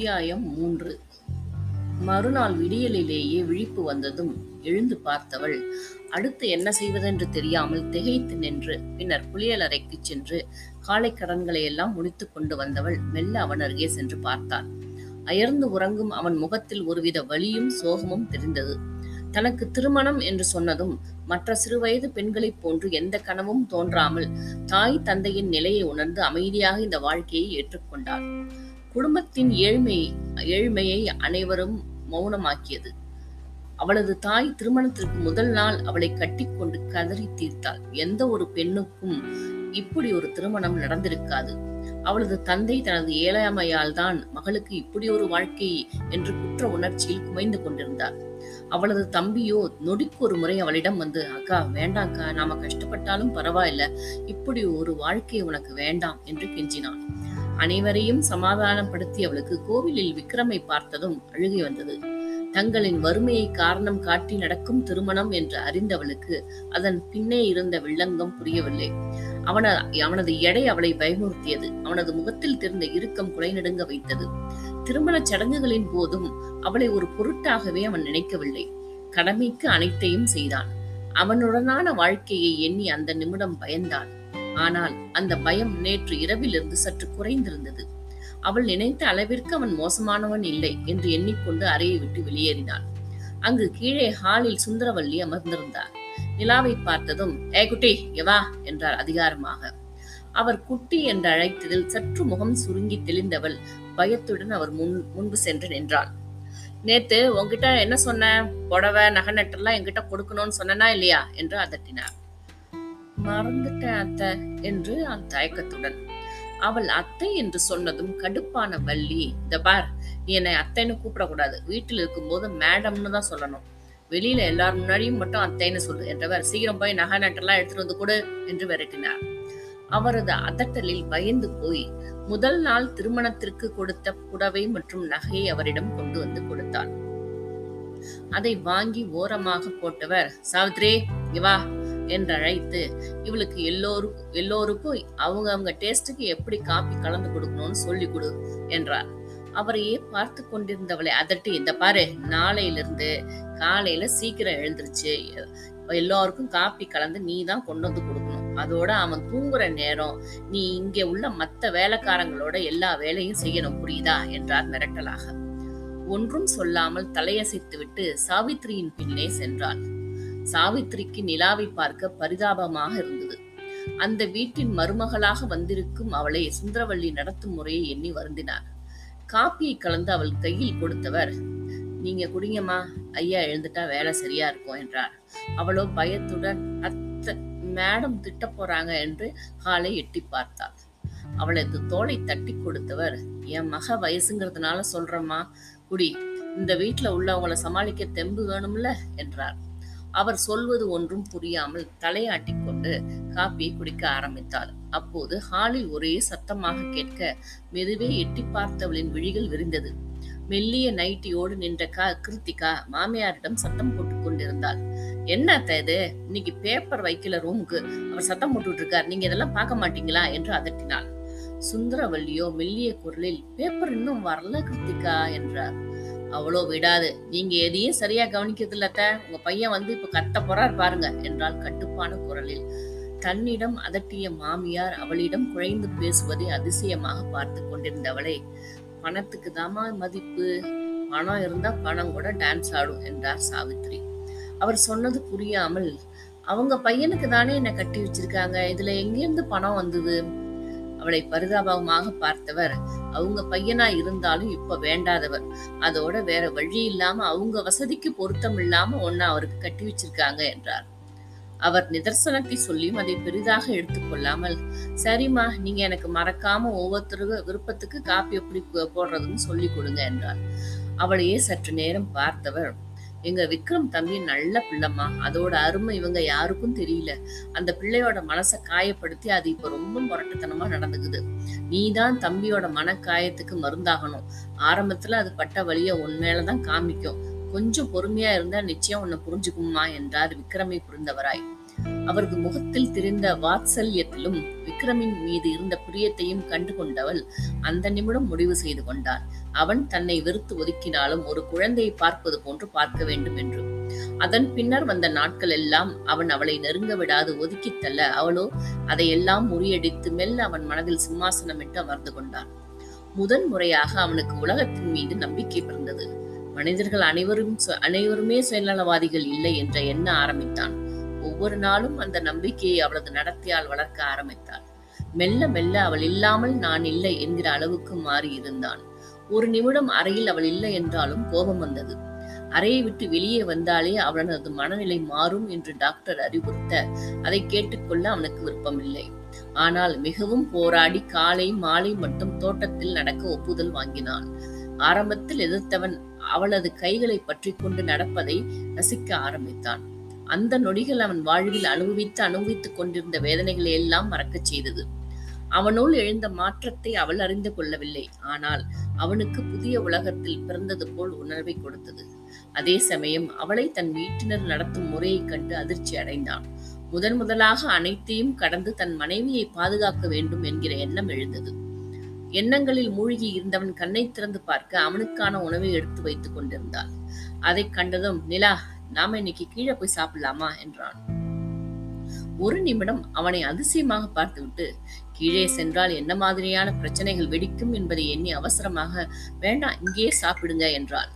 அத்தியாயம் மூன்று. மறுநாள் விடியலிலேயே விழிப்பு வந்ததும் எழுந்து பார்த்தவள் அடுத்து என்ன செய்வதென்று தெரியாமல் திகைத்து நின்று பின்னர் குளியலறைக்கு சென்று காலை கடன்களை எல்லாம் முடித்துக் கொண்டு வந்தவள் மெல்ல அவன் அருகே சென்று பார்த்தாள். அயர்ந்து உறங்கும் அவன் முகத்தில் ஒருவித வலியும் சோகமும் தெரிந்தது. தனக்கு திருமணம் என்று சொன்னதும் மற்ற சிறுவயது பெண்களைப் போன்று எந்த கனவும் தோன்றாமல் தாய் தந்தையின் நிலையை உணர்ந்து அமைதியாக இந்த வாழ்க்கையை ஏற்றுக்கொண்டாள். குடும்பத்தின் ஏழ்மை ஏழ்மையை அனைவரும் மௌனமாக்கியது. அவளது தாய் திருமணத்திற்கு முதல் நாள் அவளை கட்டிக்கொண்டு கதறி தீர்த்தாள். எந்த ஒரு பெண்ணுக்கும் இப்படி ஒரு திருமணம் நடந்திருக்காது. அவளது தந்தை தனது ஏழாமையால் தான் மகளுக்கு இப்படி ஒரு வாழ்க்கை என்று குற்ற உணர்ச்சியில் குமைந்து கொண்டிருந்தார். அவளது தம்பியோ நொடிக்கு ஒரு முறை அவளிடம் வந்து அக்கா வேண்டாம்க்கா நாம கஷ்டப்பட்டாலும் பரவாயில்ல. இப்படி ஒரு வாழ்க்கை உனக்கு வேண்டாம் என்று கெஞ்சினான் அனைவரையும் சமாதானப்படுத்தி அவளுக்கு கோவிலில் விக்ரமை பார்த்ததும் அழுகை வந்தது. தங்களின் வறுமையை காரணம் காட்டி நடக்கும் திருமணம் என்று அறிந்தவளுக்கு அதன் பின்னே இருந்த வில்லங்கம் புரியவில்லை. அவன அவனது எடை அவளை பயமுறுத்தியது. அவனது முகத்தில் தெரிந்த இறுக்கம் குலைநடுங்க வைத்தது. திருமணச் சடங்குகளின் போதும் அவளை ஒரு பொருட்டாகவே அவன் நினைக்கவில்லை. கடமைக்கு அனைத்தையும் செய்தான். அவனுடனான வாழ்க்கையை எண்ணி அந்த நிமிடம் பயந்தான். ஆனால் அந்த பயம் நேற்று இரவிலிருந்து சற்று குறைந்திருந்தது. அவள் நினைத்த அளவிற்கு அவன் மோசமானவன் இல்லை என்று எண்ணிக்கொண்டு அறையை விட்டு வெளியேறினாள். அங்கு கீழே ஹாலில் சுந்தரவல்லி அமர்ந்திருந்தார். நிலாவை பார்த்ததும் ஏ குட்டி எவா என்றார் அதிகாரமாக. அவர் குட்டி என்று அழைத்ததில் சற்று முகம் சுருங்கி தெளிந்தவள் பயத்துடன் அவர் முன் முன்பு சென்று நின்றாள். நேத்து உன்கிட்ட என்ன சொன்ன புடவை நகை நட்டெல்லாம் என்கிட்ட கொடுக்கணும்னு சொன்னனா இல்லையா? என்று அதட்டினார். மறந்துட்டேன் அத்தை என்று தயக்கத்துடன். அவள் அத்தை என்று சொன்னதும் கடுப்பான வள்ளி இந்த பார் நீ என்னை அத்தைன்னு கூப்பிடக்கூடாது. வீட்டில் இருக்கும்போது மேடம்னு தான் சொல்லணும். வெளியில எல்லார் முன்னாடியும் மட்டும் அத்தைன்னு சொல்லு என்றவர் சீக்கிரம் போய் நகை நட்டெல்லாம் எடுத்துட்டு வந்து கொடு என்று விரட்டினார். அவரது அதட்டலில் பயந்து போய் முதல் நாள் திருமணத்திற்கு கொடுத்த புடவை மற்றும் நகையை அவரிடம் கொண்டு வந்து கொடுத்தாள் அதை வாங்கி ஓரமாக போட்டவர் சாவித்ரி இவா என்றழைத்து இவளுக்கு எல்லோருக்கும் எல்லோருக்கும் அவங்க அவங்க டேஸ்டுக்கு எப்படி காப்பி கலந்து கொடுக்கணும்னு சொல்லி கொடு என்றார். அவரையே பார்த்து கொண்டிருந்தவளை அதட்டி இந்த பாரு நாளையிலிருந்து காலையில சீக்கிரம் எழுந்துருச்சு. எல்லாருக்கும் காப்பி கலந்து நீ தான் கொண்டு வந்து கொடுக்கணும். அதோட அவன் தூங்குற நேரம் நீ இங்கே உள்ள மத்த வேலைக்காரங்களோட எல்லா வேலையும் செய்யணும். புரியுதா? என்றார் மிரட்டலாக. ஒன்றும் சொல்லாமல் தலையசைத்து விட்டு சாவித்திரியின் பின்னே சென்றாள். சாவித்திரிக்கு நிலாவை பார்க்க பரிதாபமாக இருந்தது. அந்த வீட்டின் மருமகளாக வந்திருக்கும் அவளை சுந்தரவள்ளி நடத்தும் முறையை எண்ணி வருந்தினார். காப்பியை கலந்து அவள் கையில் கொடுத்தவர் நீங்க குடிங்கம்மா ஐயா எழுந்துட்டா வேலை சரியா இருக்கும் என்றார். அவளோ பயத்துடன் அத்த மேடம் திட்ட போறாங்க என்று காலை எட்டி பார்த்தாள். அவளது தோலை தட்டி கொடுத்தவர் என் மக வயசுங்கிறதுனால சொல்றம்மா குடி இந்த வீட்டுல உள்ளவங்களை சமாளிக்க தெம்பு வேணும்ல என்றார். அவர் சொல்வது ஒன்றும் புரியாமல் தலையாட்டி கொண்டு காப்பியை குடிக்க ஆரம்பித்தாள். அப்போது ஹாலில் ஒரே சத்தமாக கேட்க மெதுவே எட்டி பார்த்தவளின் விழிகள் விரிந்தது. மெல்லிய நைட்டியோடு நின்ற கா கிருத்திகா மாமியாரிடம் சத்தம் போட்டுக் கொண்டிருந்தாள். என்ன அத்த இது? இன்னைக்கு பேப்பர் வைக்கல ரூமுக்கு அவர் சத்தம் போட்டுட்டு இருக்கார். நீங்க இதெல்லாம் பார்க்க மாட்டீங்களா? என்று அதட்டினாள். சுந்தரவல்லியோ மெல்லிய குரலில் பேப்பர் இன்னும் வரல கிருத்திகா என்றார். அவ்வளோ விடாது. நீங்க எதையும் சரியா கவனிக்கிறது இல்லத்த உங்க பையன் வந்து இப்ப கத்த போறார் பாருங்க. என்றால் கட்டுப்பான குரலில். தன்னிடம் அதட்டிய மாமியார் அவளிடம் குழைந்து பேசுவதை அதிசயமாக பார்த்து கொண்டிருந்தவளை பணத்துக்கு தாமா மதிப்பு? பணம் இருந்தா பணம் கூட டான்ஸ் ஆடும் என்றார் சாவித்ரி அவர் சொன்னது புரியாமல் அவங்க பையனுக்கு தானே என்னை கட்டி வச்சிருக்காங்க. இதுல எங்கிருந்து பணம் வந்தது? அவளை பரிதாபமாக பார்த்தவர் அவங்க பையனா இருந்தாலும் இப்ப வேண்டாதவர். அதோட வேற வழி இல்லாம அவங்க வசதிக்கு பொருத்தம் இல்லாம ஒன்னா அவருக்கு கட்டி வச்சிருக்காங்க என்றார். அவர் நிதர்சனத்தை சொல்லியும் அதை பெரிதாக எடுத்துக்கொள்ளாமல் சரிம்மா நீங்க எனக்கு மறக்காம ஒவ்வொருத்தருக்கு விருப்பத்துக்கு காப்பி எப்படி போடுறதுன்னு சொல்லி கொடுங்க என்றார். அவளையே சற்று நேரம் பார்த்தவர் எங்க விக்ரம் தம்பி நல்ல பிள்ளைமா அதோட அருமை இவங்க யாருக்கும் தெரியல. அந்த பிள்ளையோட மனசை காயப்படுத்தி அது இப்ப ரொம்ப முரட்டுத்தனமா நடந்துக்குது. நீதான் தம்பியோட மன காயத்துக்கு மருந்தாகணும். ஆரம்பத்துல அது பட்ட வழிய உன் மேலதான் காமிக்கும். கொஞ்சம் பொறுமையா இருந்தா நிச்சயம் உன்னை புரிஞ்சுக்குமா என்றார் விக்ரமை புரிந்தவராய். அவரது முகத்தில் தெரிந்த வாத்சல்யத்திலும் விக்ரமின் மீது இருந்த பிரியத்தையும் கண்டு கொண்டவள் அந்த நிமிடம் முடிவு செய்து கொண்டாள். அவன் தன்னை வெறுத்து ஒதுக்கினாலும் ஒரு குழந்தையை பார்ப்பது போன்று பார்க்க வேண்டும் என்று. அதன் பின்னர் வந்த நாட்கள் எல்லாம் அவன் அவளை நெருங்க விடாது ஒதுக்கித் தள்ள அவளோ அதையெல்லாம் முறியடித்து மெல்ல அவன் மனதில் சிம்மாசனமிட்டு அமர்ந்து கொண்டான் முதன் முறையாக அவனுக்கு உலகத்தின் மீது நம்பிக்கை பிறந்தது. மனிதர்கள் அனைவரும் அனைவருமே சுயநலவாதிகள் இல்லை என்ற எண்ண ஆரம்பித்தான். ஒவ்வொரு நாளும் அந்த நம்பிக்கையை அவளது நடத்தையால் வளர்க்க ஆரம்பித்தாள். மெல்ல மெல்ல அவள் இல்லாமல் நான் இல்லை என்கிற அளவுக்கு மாறி இருந்தான். ஒரு நிமிடம் அறையில் அவள் இல்லை என்றாலும் கோபம் வந்தது. அறையை விட்டு வெளியே வந்தாலே அவனது மனநிலை மாறும் என்று டாக்டர் அறிவுறுத்த அதை கேட்டுக்கொள்ள அவனுக்கு விருப்பமில்லை. ஆனால் மிகவும் போராடி காலை மாலை மட்டும் தோட்டத்தில் நடக்க ஒப்புதல் வாங்கினான் ஆரம்பத்தில் எதிர்த்தவன் அவளது கைகளை பற்றி கொண்டு நடப்பதை ரசிக்க ஆரம்பித்தான். அந்த நொடிகள் அவன் வாழ்வில் அனுபவித்து அனுபவித்துக் கொண்டிருந்த வேதனைகளை எல்லாம் மறக்கச் செய்தது. அவனுள் எழுந்த மாற்றத்தை அவள் அறிந்து கொள்ளவில்லை. ஆனால் அவனுக்கு புதிய உலகத்தில் பிறந்தது போல் உணர்வை கொடுத்தது. அதே சமயம் அவளை தன் வீட்டினர் நடத்தும் முறையைக் கண்டு அதிர்ச்சி அடைந்தான். முதன் முதலாக அனைத்தையும் கடந்து தன் மனைவியை பாதுகாக்க வேண்டும் என்கிற எண்ணம் எழுந்தது. எண்ணங்களில் மூழ்கி இருந்தவன் கண்ணை திறந்து பார்க்க அவனுக்கான உணவை எடுத்து வைத்துக் கொண்டிருந்தாள். அதை கண்டதும் நிலா நாம இன்னைக்கு கீழே போய் சாப்பிடலாமா என்றான். ஒரு நிமிடம் அவனை அதிசயமாக பார்த்துவிட்டு கீழே சென்றால் என்ன மாதிரியான பிரச்சனைகள் வெடிக்கும் என்பதை எண்ணி அவசரமாக வேண்டாம் இங்கேயே சாப்பிடுங்க என்றாள்.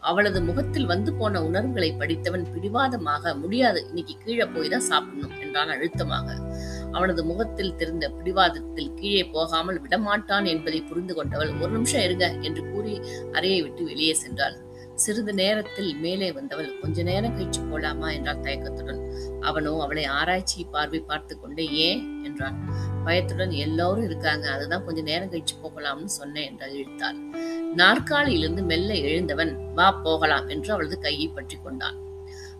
அவளது முகத்தில் வந்து போன உணர்வுகளை படித்தவன் பிடிவாதமாக முடியாது இன்னைக்கு கீழே போய் தான் சாப்பிடணும் என்றான் அழுத்தமாக. அவனது முகத்தில் தெரிந்த பிடிவாதத்தில் கீழே போகாமல் விடமாட்டான் என்பதை புரிந்து கொண்டவள் ஒரு நிமிஷம் இருங்க என்று கூறி அறையை விட்டு வெளியே சென்றாள். சிறிது நேரத்தில் மேலே வந்தவள் கொஞ்ச நேரம் கழிச்சு போலாமா? என்றாள் தயக்கத்துடன். அவனோ அவளை ஆராய்ச்சி பார்வை பார்த்து கொண்டே ஏன் என்றான். பயத்துடன் எல்லோரும் இருக்காங்க அதுதான் கொஞ்ச நேரம் கழிச்சு போகலாம்னு சொன்னேன் என்றால் இழுத்தாள். நாற்காலியிலிருந்து மெல்ல எழுந்தவன் வா போகலாம் என்று அவளது கையை பற்றி கொண்டான்.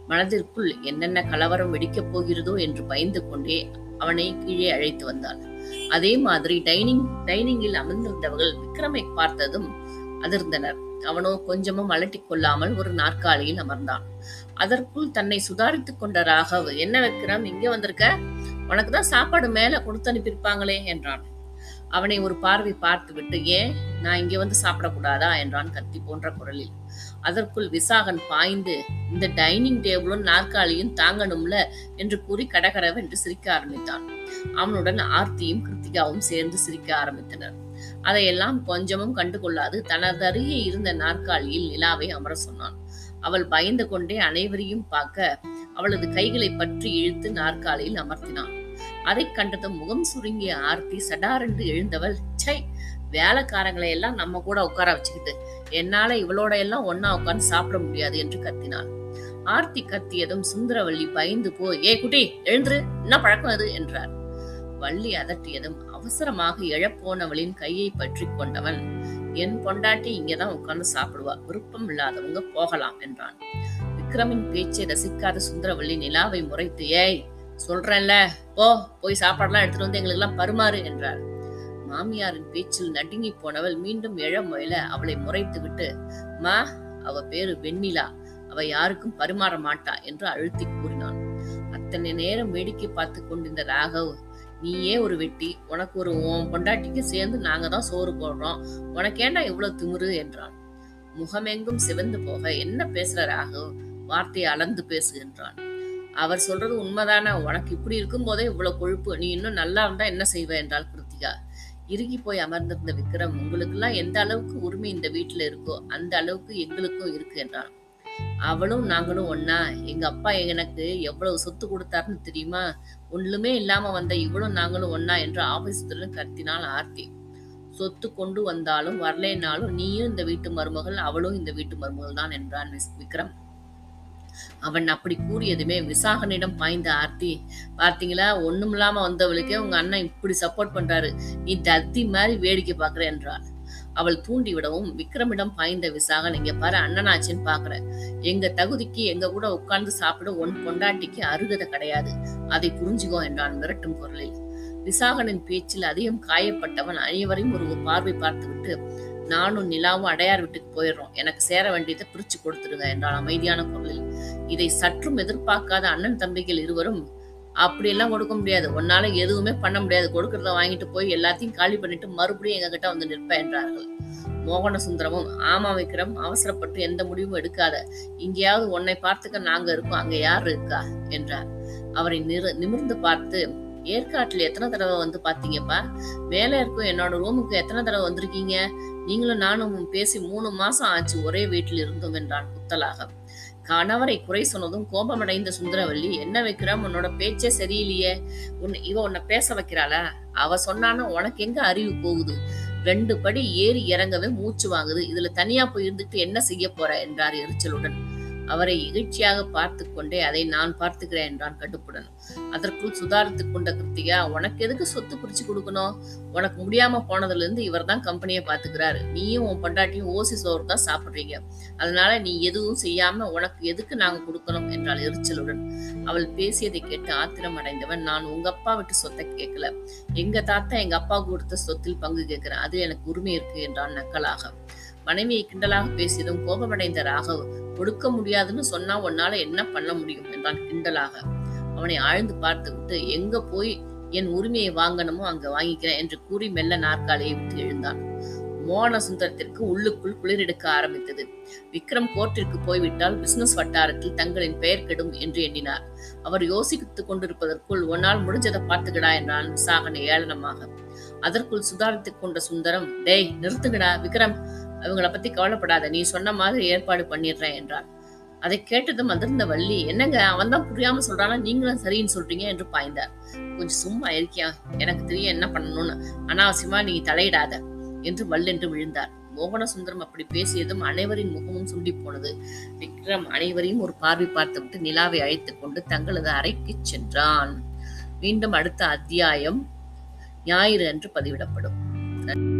மனதிற்குள் என்னென்ன கலவரம் வெடிக்கப் போகிறதோ என்று பயந்து கொண்டே அவனை கீழே அழைத்து வந்தாள். அதே மாதிரி டைனிங் டைனிங்கில் அமர்ந்திருந்தவர்கள் விக்ரமை பார்த்ததும் அதிர்ந்தனர். அவனோ கொஞ்சமும் அலட்டிக் கொள்ளாமல் ஒரு நாற்காலியில் அமர்ந்தான். அதற்குள் தன்னை சுதாரித்துக் கொண்ட ராகவ் என்ன விக்ரம் இங்க வந்திருக்க? உனக்கு தான் சாப்பாடு மேல கொடுத்து அனுப்பியிருப்பாங்களே என்றான். அவனை ஒரு பார்வை பார்த்து விட்டு ஏன்? நான் இங்க வந்து சாப்பிடக்கூடாதா? என்றான் கத்தி போன்ற குரலில். அதற்குள் விசாகன் பாய்ந்து இந்த டைனிங் டேபிளும் நாற்காலியும் தாங்கணும்ல? என்று கூறி கடகடவென்று சிரிக்க ஆரம்பித்தான். அவனுடன் ஆர்த்தியும் கிருத்திகாவும் சேர்ந்து சிரிக்க ஆரம்பித்தனர். அதையெல்லாம் கொஞ்சமும் கண்டுகொள்ளாது. தனதருகே இருந்த நாற்காலியில் நிலாவை அமர சொன்னான். அவள் பயந்து கொண்டே அனைவரையும் பார்க்க அவளது கைகளை பற்றி இழுத்து நாற்காலியில் அமர்த்தினான். அதைக் கண்டதும் முகம் சுருங்கிய ஆர்த்தி சடாரென்று எழுந்தவள் சை வேலைக்காரங்களை எல்லாம் நம்ம கூட உட்கார வச்சுக்கிட்டு என்னால இவளோட எல்லாம் ஒன்னா உட்கார்ந்து சாப்பிட முடியாது என்று கத்தினாள். ஆர்த்தி கத்தியதும் சுந்தரவள்ளி பயந்து போய் ஏ குட்டி எழுந்துரு என்ன பழக்கம் அது? என்றார். வள்ளி அதட்டியதும் அவசரமாக எழப்போனவளின் கையை பற்றி கொண்டவன் என் பொண்டாட்டி இங்கதான் உட்கார்ந்து சாப்பிடுவா விருப்பம் இல்லாதவங்க போகலாம் என்றான். விக்ரமின் பேச்சை ரசிக்காத சுந்தரவள்ளி நிலாவை முறைத்து ஏய் சொல்றேன்ல போ போய் சாப்பாடெல்லாம் எடுத்துட்டு வந்து எங்களுக்கு எல்லாம் பருமாறு என்றார். மாமியாரின் பேச்சில் நடுங்கி போனவள் மீண்டும் எழ முயல அவளை முறைத்து விட்டு மா அவ பேரு வெண்ணிலா அவ யாருக்கும் பரிமாற மாட்டா என்று அழுத்தி கூறினான். அத்தனை நேரம் வேடிக்கை பார்த்து கொண்டிருந்த ராகவ் நீயே ஒரு வெட்டி உனக்கு ஒரு உன் பொண்டாட்டிக்கு சேர்ந்து நாங்க தான் சோறு போடுறோம். உனக்கேண்டா இவ்வளவு திமிரு என்றான். முகமெங்கும் சிவந்து போக என்ன பேசுற ராகவ்? வார்த்தையை அளந்து பேசு என்றான். அவர் சொல்றது உண்மைதானே? உனக்கு இப்படி இருக்கும் போதே இவ்வளவு கொழுப்பு. நீ இன்னும் நல்லா இருந்தா என்ன செய்வ என்றாள் கிருத்திகா. இறுகி போய் அமர்ந்திருந்த விக்ரம் உங்களுக்கெல்லாம் எந்த அளவுக்கு உரிமை இந்த வீட்டுல இருக்கோ அந்த அளவுக்கு எங்களுக்கும் இருக்கு என்றான். அவளும் நாங்களும் ஒன்னா எங்க அப்பா எனக்கு எவ்வளவு சொத்து கொடுத்தாருன்னு தெரியுமா? ஒண்ணுமே இல்லாம வந்த இவளும் நாங்களும் ஒன்னா என்று ஆபீசத்துடன் கத்தினாள் ஆர்த்தி. சொத்து கொண்டு வந்தாலும் வரலைனாலும் நீயும் இந்த வீட்டு மருமகள் அவளும் இந்த வீட்டு மருமகள் தான் என்றான் விக்ரம். அவன் அப்படி கூறியதுமே விசாகனிடம் பாய்ந்த ஆர்த்தி பார்த்தீங்களா? ஒண்ணும் இல்லாம வந்தவளுக்கே உங்க அண்ணன் இப்படி சப்போர்ட் பண்றாரு. நீ தத்தி மாதிரி வேடிக்கை பாக்குற என்றாள் அவள் தூண்டி விடவும் விக்ரமிடம் பாய்ந்த விசாகன் இங்க பாரு அண்ணனாச்சின்னு பாக்குற. எங்க தகுதிக்கு எங்க கூட உட்கார்ந்து சாப்பிட உன் பொண்டாட்டிக்கு அருகதை கிடையாது. அதை புரிஞ்சுக்கோ என்றான் மிரட்டும் குரலில். விசாகனின் பேச்சில் அதிகம் காயப்பட்டவன் அனைவரையும் ஒரு பார்வை பார்த்துவிட்டு நானும் நிலாவும் அடையார் வீட்டுக்கு போயிடுறோம். எனக்கு சேர வேண்டியதை பிரிச்சு கொடுத்துருங்க என்றான் அமைதியான குரலில். இதை சற்றும் எதிர்பார்க்காத அண்ணன் தம்பிகள் இருவரும் அப்படியெல்லாம் கொடுக்க முடியாது. உன்னால எதுவுமே பண்ண முடியாது. கொடுக்கறத வாங்கிட்டு போய் எல்லாத்தையும் காலி பண்ணிட்டு மறுபடியும் எங்க கிட்ட வந்து நிற்ப என்றார்கள். மோகன சுந்தரமும் ஆமா விக்ரம் அவசரப்பட்டு எந்த முடிவும் எடுக்காத. இங்கேயாவது உன்னை பார்த்துக்க நாங்க இருக்கோம். அங்க யார் இருக்கா? என்றார். அவரை நிறு நிமிர்ந்து பார்த்து ஏற்காட்டில் எத்தனை தடவை வந்து பாத்தீங்கப்பா வேலை இருக்கும் என்னோட ரூமுக்கு எத்தனை தடவை வந்திருக்கீங்க? நீங்களும் நானும் பேசி மூணு மாசம் ஆச்சு ஒரே வீட்டில் இருந்தோம் என்றான் குத்தலாக கணவரை குறை சொன்னதும் கோபமடைந்த சுந்தரவல்லி என்ன வைக்கிறோம் உன்னோட பேச்சே சரியில்லையே. உன் இவ உன்னை பேச வைக்கிறாளா? அவ சொன்னான்னு உனக்கு எங்க அறிவு போகுது? ரெண்டு படி ஏறி இறங்கவே மூச்சு வாங்குது. இதுல தனியா போய் இருந்துட்டு என்ன செய்ய போற? என்றார் எரிச்சலுடன். அவரை இகழ்ச்சியாக பார்த்து கொண்டே அதை நான் பார்த்துக்கிறேன் என்றான் கடுப்புடன் அதற்குள் சுதாரித்துக் கொண்ட கிருத்திகா உனக்கு எதுக்கு சொத்து பிரிச்சு கொடுக்கணும்? உனக்கு முடியாம போனதுல இருந்து இவர் தான் கம்பெனியை பாத்துக்கிறாரு. நீயும் உன் பொண்டாட்டியும் ஓசி சோறு தான் சாப்பிடுறீங்க. அதனால நீ எதுவும் செய்யாம உனக்கு எதுக்கு நாங்க கொடுக்கணும்? என்றாள் எரிச்சலுடன். அவள் பேசியதை கேட்டு ஆத்திரம் அடைந்தவன் நான் உங்க அப்பா விட்டு சொத்தை கேட்கல. எங்க தாத்தா எங்க அப்பா கொடுத்த சொத்தில் பங்கு கேட்கிறேன் அது எனக்கு உரிமை இருக்கு என்றான் நக்கலாக. மனைவியை கிண்டலாக பேசியதும் கோபமடைந்த ராகவ் கொடுக்க முடியாதுன்னு சொன்னா உன்னால என்ன பண்ண முடியும்? என்றான் கிண்டலாக. அவனை ஆழ்ந்து பார்த்துவிட்டு எங்க போய் என் உரிமையை வாங்கணுமோ அங்க வாங்கிக்கிறேன் என்று கூறி மெல்ல நாற்காலியை விட்டு எழுந்தான். மோகன சுந்தரத்திற்கு உள்ளுக்குள் குளிரெடுக்க ஆரம்பித்தது. விக்ரம் கோர்ட்டிற்கு போய்விட்டால் பிசினஸ் வட்டாரத்தில் தங்களின் பெயர் கெடும் என்று எண்ணினார். அவர் யோசித்துக் கொண்டிருப்பதற்குள் ஒன்னால் முடிஞ்சதை பார்த்துக்கடா என்றான் விசாகன் ஏளனமாக. அதற்குள் சுதாரித்துக் கொண்ட சுந்தரம் டேய் நிறுத்துங்கடா விக்ரம் அவங்கள பத்தி கவலைப்படாத நீ சொன்ன மாதிரி ஏற்பாடு பண்ணிடுறேன் என்றார். அதை கேட்டதும் அதிர்ந்த வள்ளி என்னங்க அவன் தான் புரியாம சொல்றானா? நீங்களும் சரின்னு சொல்றீங்க என்று பாய்ந்தார். கொஞ்சம் சும்மா இருக்கியா? எனக்கு தெரியும் என்ன பண்ணணும்னு. அனாவசியமா நீ தலையிடாத என்று வல்லென்று விழுந்தார். மோகன சுந்தரம் அப்படி பேசியதும் அனைவரின் முகமும் சுண்டி போனது. விக்ரம் அனைவரையும் ஒரு பார்வை பார்த்துவிட்டு நிலாவை அழைத்துக் கொண்டு தங்களது அறைக்கு சென்றான். மீண்டும் அடுத்த அத்தியாயம் ஞாயிறு அன்று பதிவிடப்படும்.